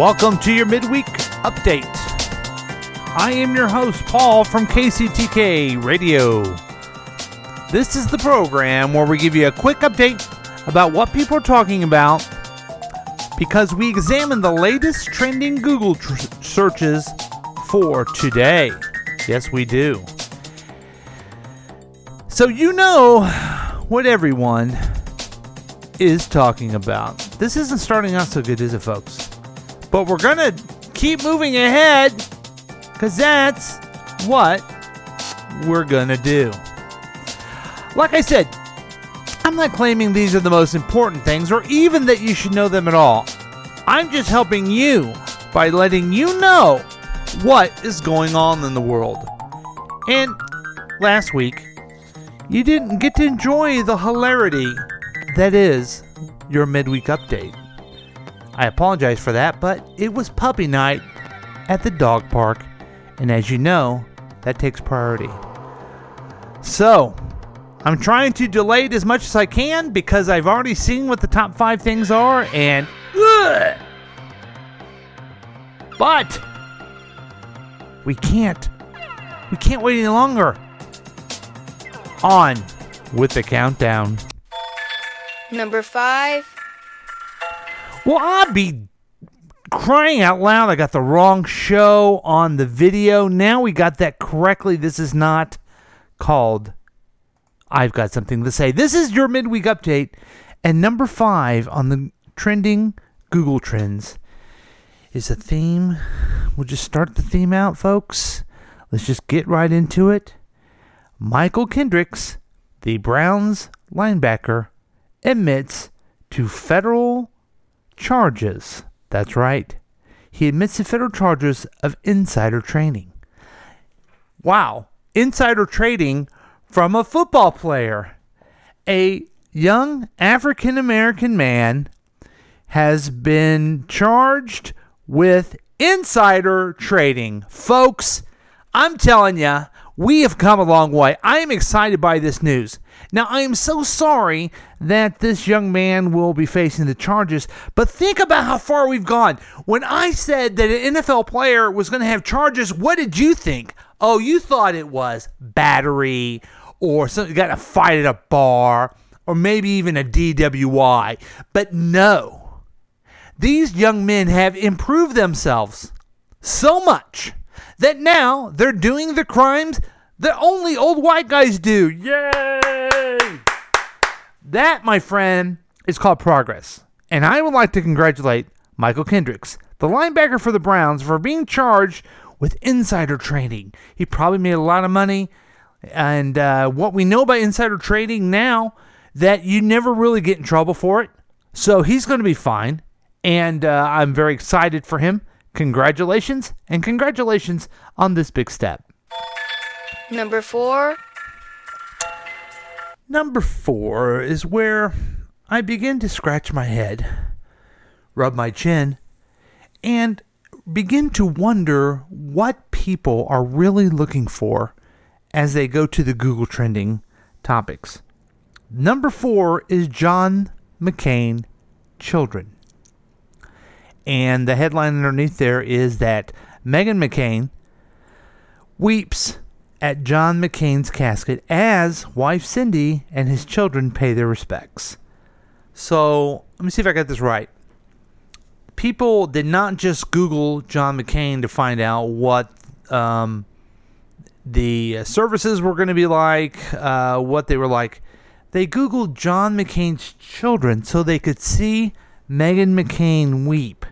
Welcome to your midweek update. I am your host, Paul from KCTK Radio. This is the program where we give you a quick update about what people are talking about because we examine the latest trending Google tr- searches for today. Yes, we do. So, you know what everyone is talking about. This isn't starting out so good, is it, folks? But we're going to keep moving ahead because that's what we're going to do. Like I said, I'm not claiming these are the most important things or even that you should know them at all. I'm just helping you by letting you know what is going on in the world. And last week, you didn't get to enjoy the hilarity that is your midweek update. I apologize for that, but it was puppy night at the dog park, and as you know, that takes priority. So, I'm trying to delay it as much as I can because I've already seen what the top five things are, and ugh, but we can't, we can't wait any longer. On with the countdown. Number five. Well, I'd be crying out loud. I got the wrong show on the video. Now we got that correctly. This is not called I've Got Something to Say. This is your midweek update. And number five on the trending Google Trends is a theme. We'll just start the theme out, folks. Let's just get right into it. Mychal Kendricks, the Browns linebacker, admits to federal charges. That's right. He admits to federal charges of insider trading. Wow. Insider trading from a football player. A young African American man has been charged with insider trading. Folks, I'm telling you, we have come a long way. I am excited by this news. Now, I am so sorry that this young man will be facing the charges, but think about how far we've gone. When I said that an NFL player was going to have charges, what did you think? Oh, you thought it was battery or something, got a fight at a bar or maybe even a DWI. But no, these young men have improved themselves so much that now they're doing the crimes that only old white guys do. Yay! That, my friend, is called progress. And I would like to congratulate Mychal Kendricks, the linebacker for the Browns, for being charged with insider trading. He probably made a lot of money. And uh, what we know about insider trading now, that you never really get in trouble for it. So he's going to be fine. And uh, I'm very excited for him. Congratulations, and congratulations on this big step. Number four. Number four is where I begin to scratch my head, rub my chin, and begin to wonder what people are really looking for as they go to the Google trending topics. Number four is John McCain children. And the headline underneath there is that Meghan McCain weeps at John McCain's casket as wife Cindy and his children pay their respects. So let me see if I got this right. People did not just Google John McCain to find out what um, the services were going to be like, uh, what they were like. They Googled John McCain's children so they could see Meghan McCain weep.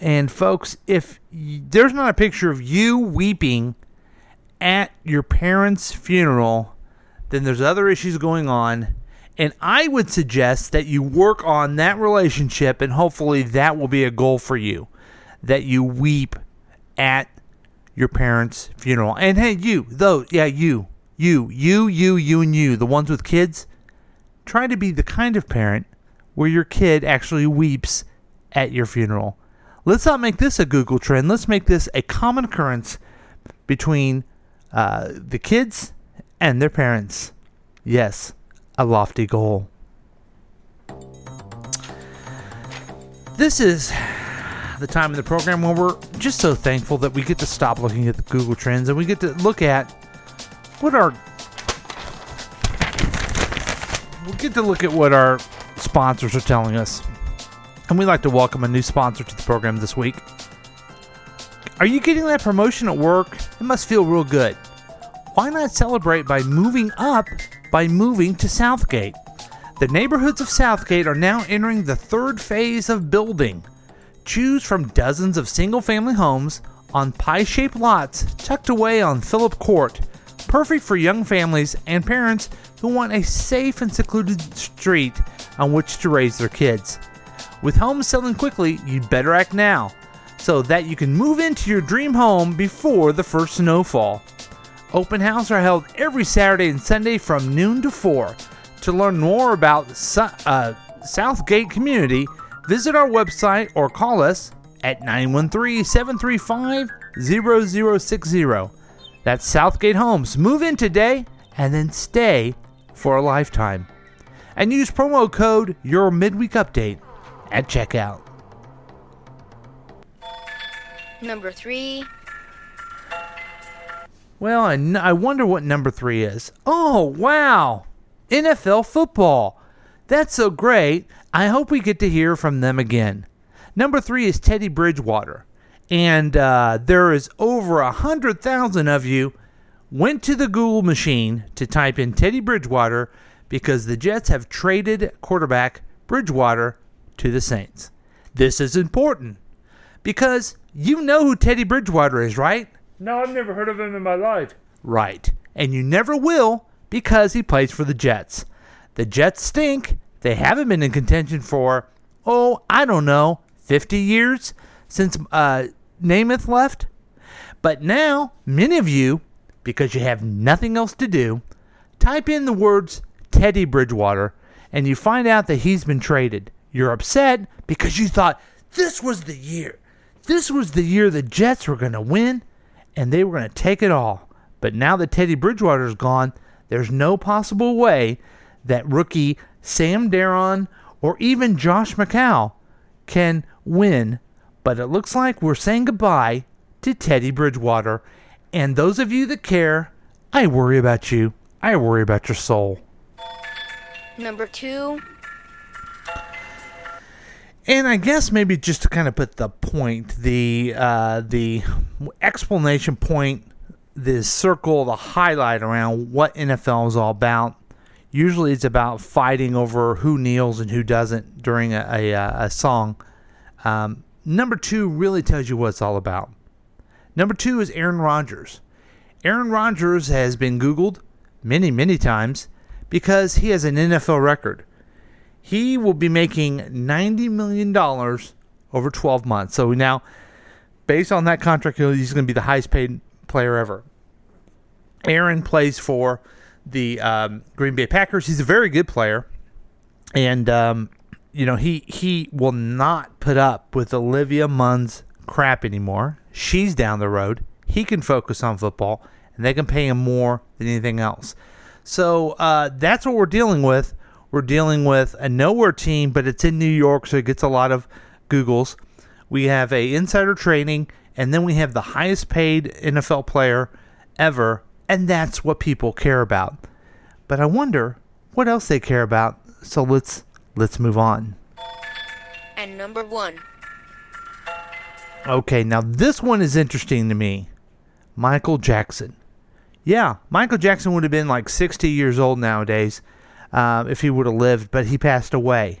And folks, if y- there's not a picture of you weeping at your parents' funeral, then there's other issues going on. And I would suggest that you work on that relationship, and hopefully that will be a goal for you that you weep at your parents' funeral. And hey, you, though, yeah, you, you, you, you, you, and you, the ones with kids, try to be the kind of parent where your kid actually weeps at your funeral. Let's not make this a Google trend. Let's make this a common occurrence between uh, the kids and their parents. Yes, a lofty goal. This is the time in the program where we're just so thankful that we get to stop looking at the Google Trends and we get to look at what our we get to look at what our sponsors are telling us. And we'd like to welcome a new sponsor to the program this week. Are you getting that promotion at work? It must feel real good. Why not celebrate by moving up by moving to Southgate? The neighborhoods of Southgate are now entering the third phase of building. Choose from dozens of single family homes on pie shaped lots tucked away on Phillip Court, perfect for young families and parents who want a safe and secluded street on which to raise their kids. With homes selling quickly, you'd better act now so that you can move into your dream home before the first snowfall. Open houses are held every Saturday and Sunday from noon to 4. To learn more about uh, Southgate Community, visit our website or call us at 913 735 0060. That's Southgate Homes. Move in today and then stay for a lifetime. And use promo code Your Midweek Update at checkout. Number three. Well, I, n- I wonder what number three is. Oh, wow! NFL football. That's so great. I hope we get to hear from them again. Number three is Teddy Bridgewater. And uh, there is over a hundred thousand of you went to the Google machine to type in Teddy Bridgewater because the Jets have traded quarterback Bridgewater to the Saints. This is important because you know who Teddy Bridgewater is, right? No, I've never heard of him in my life. Right. And you never will because he plays for the Jets. The Jets stink. They haven't been in contention for, oh, I don't know, 50 years since uh, Namath left. But now, many of you, because you have nothing else to do, type in the words Teddy Bridgewater and you find out that he's been traded. You're upset because you thought this was the year. This was the year the Jets were going to win and they were going to take it all. But now that Teddy Bridgewater's gone, there's no possible way that rookie Sam Darnold or even Josh McCown can win. But it looks like we're saying goodbye to Teddy Bridgewater. And those of you that care, I worry about you. I worry about your soul. Number two. And I guess maybe just to kind of put the point, the uh, the explanation point, the circle, the highlight around what NFL is all about. Usually, it's about fighting over who kneels and who doesn't during a a, a song. Um, number two really tells you what it's all about. Number two is Aaron Rodgers. Aaron Rodgers has been Googled many, many times because he has an NFL record he will be making $90 million over 12 months. So now, based on that contract, he's going to be the highest paid player ever. Aaron plays for the um, Green Bay Packers. He's a very good player. And, um, you know, he, he will not put up with Olivia Munn's crap anymore. She's down the road. He can focus on football, and they can pay him more than anything else. So uh, that's what we're dealing with we're dealing with a nowhere team, but it's in New York, so it gets a lot of Googles. We have a insider trading, and then we have the highest paid NFL player ever, and that's what people care about. But I wonder what else they care about. So let's let's move on. And number one. Okay, now this one is interesting to me. Michael Jackson. Yeah, Michael Jackson would have been like 60 years old nowadays uh, if he would have lived, but he passed away.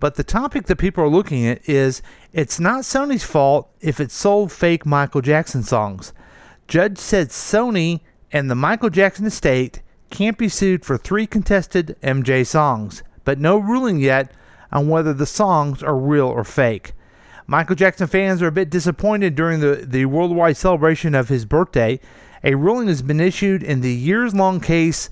But the topic that people are looking at is it's not Sony's fault if it sold fake Michael Jackson songs. Judge said Sony and the Michael Jackson estate can't be sued for three contested MJ songs, but no ruling yet on whether the songs are real or fake. Michael Jackson fans are a bit disappointed during the, the worldwide celebration of his birthday. A ruling has been issued in the years long case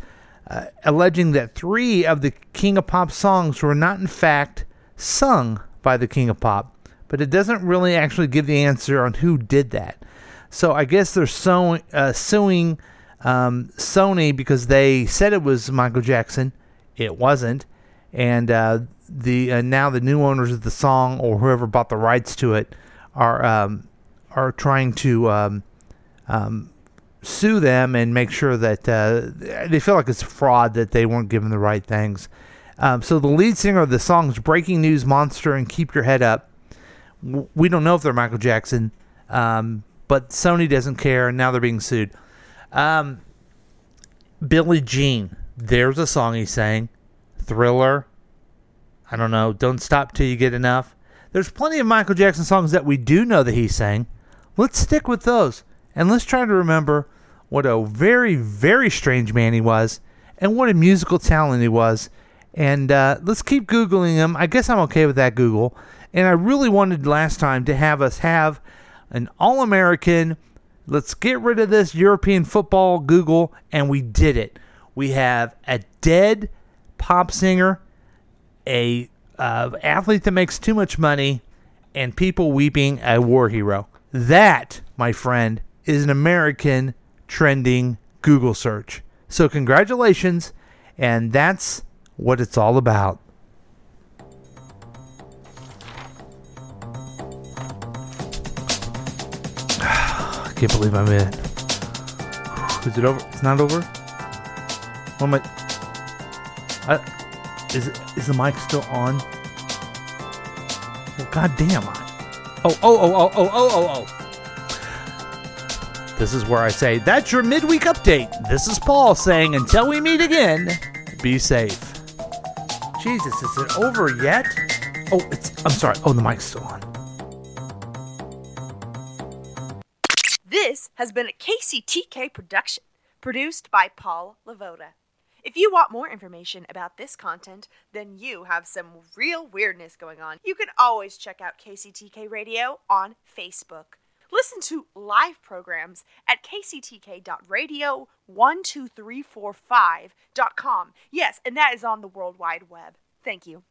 uh, alleging that three of the King of Pop songs were not, in fact, sung by the King of Pop. But it doesn't really actually give the answer on who did that. So I guess they're so, uh, suing um, Sony because they said it was Michael Jackson. It wasn't. And uh, the uh, now the new owners of the song or whoever bought the rights to it are um, are trying to um, um, sue them and make sure that uh, they feel like it's fraud that they weren't given the right things. Um, so the lead singer of the songs "Breaking News," "Monster," and "Keep Your Head Up." We don't know if they're Michael Jackson, um, but Sony doesn't care, and now they're being sued. Um, Jean, there's a song he sang. Thriller. I don't know. Don't stop till you get enough. There's plenty of Michael Jackson songs that we do know that he sang. Let's stick with those and let's try to remember what a very, very strange man he was and what a musical talent he was. And uh, let's keep Googling him. I guess I'm okay with that Google. And I really wanted last time to have us have an all American, let's get rid of this European football Google. And we did it. We have a dead pop singer a uh, athlete that makes too much money and people weeping a war hero. That, my friend, is an American trending Google search. So congratulations, and that's what it's all about. I can't believe I'm in. Is it over? It's not over. What am I? I is the mic still on? Well, God damn I. Oh, oh, oh, oh, oh, oh, oh, oh. This is where I say, that's your midweek update. This is Paul saying, until we meet again, be safe. Jesus, is it over yet? Oh, it's, I'm sorry. Oh, the mic's still on. This has been a KCTK production, produced by Paul Lavoda. If you want more information about this content, then you have some real weirdness going on. You can always check out KCTK Radio on Facebook. Listen to live programs at kctk.radio12345.com. Yes, and that is on the World Wide Web. Thank you.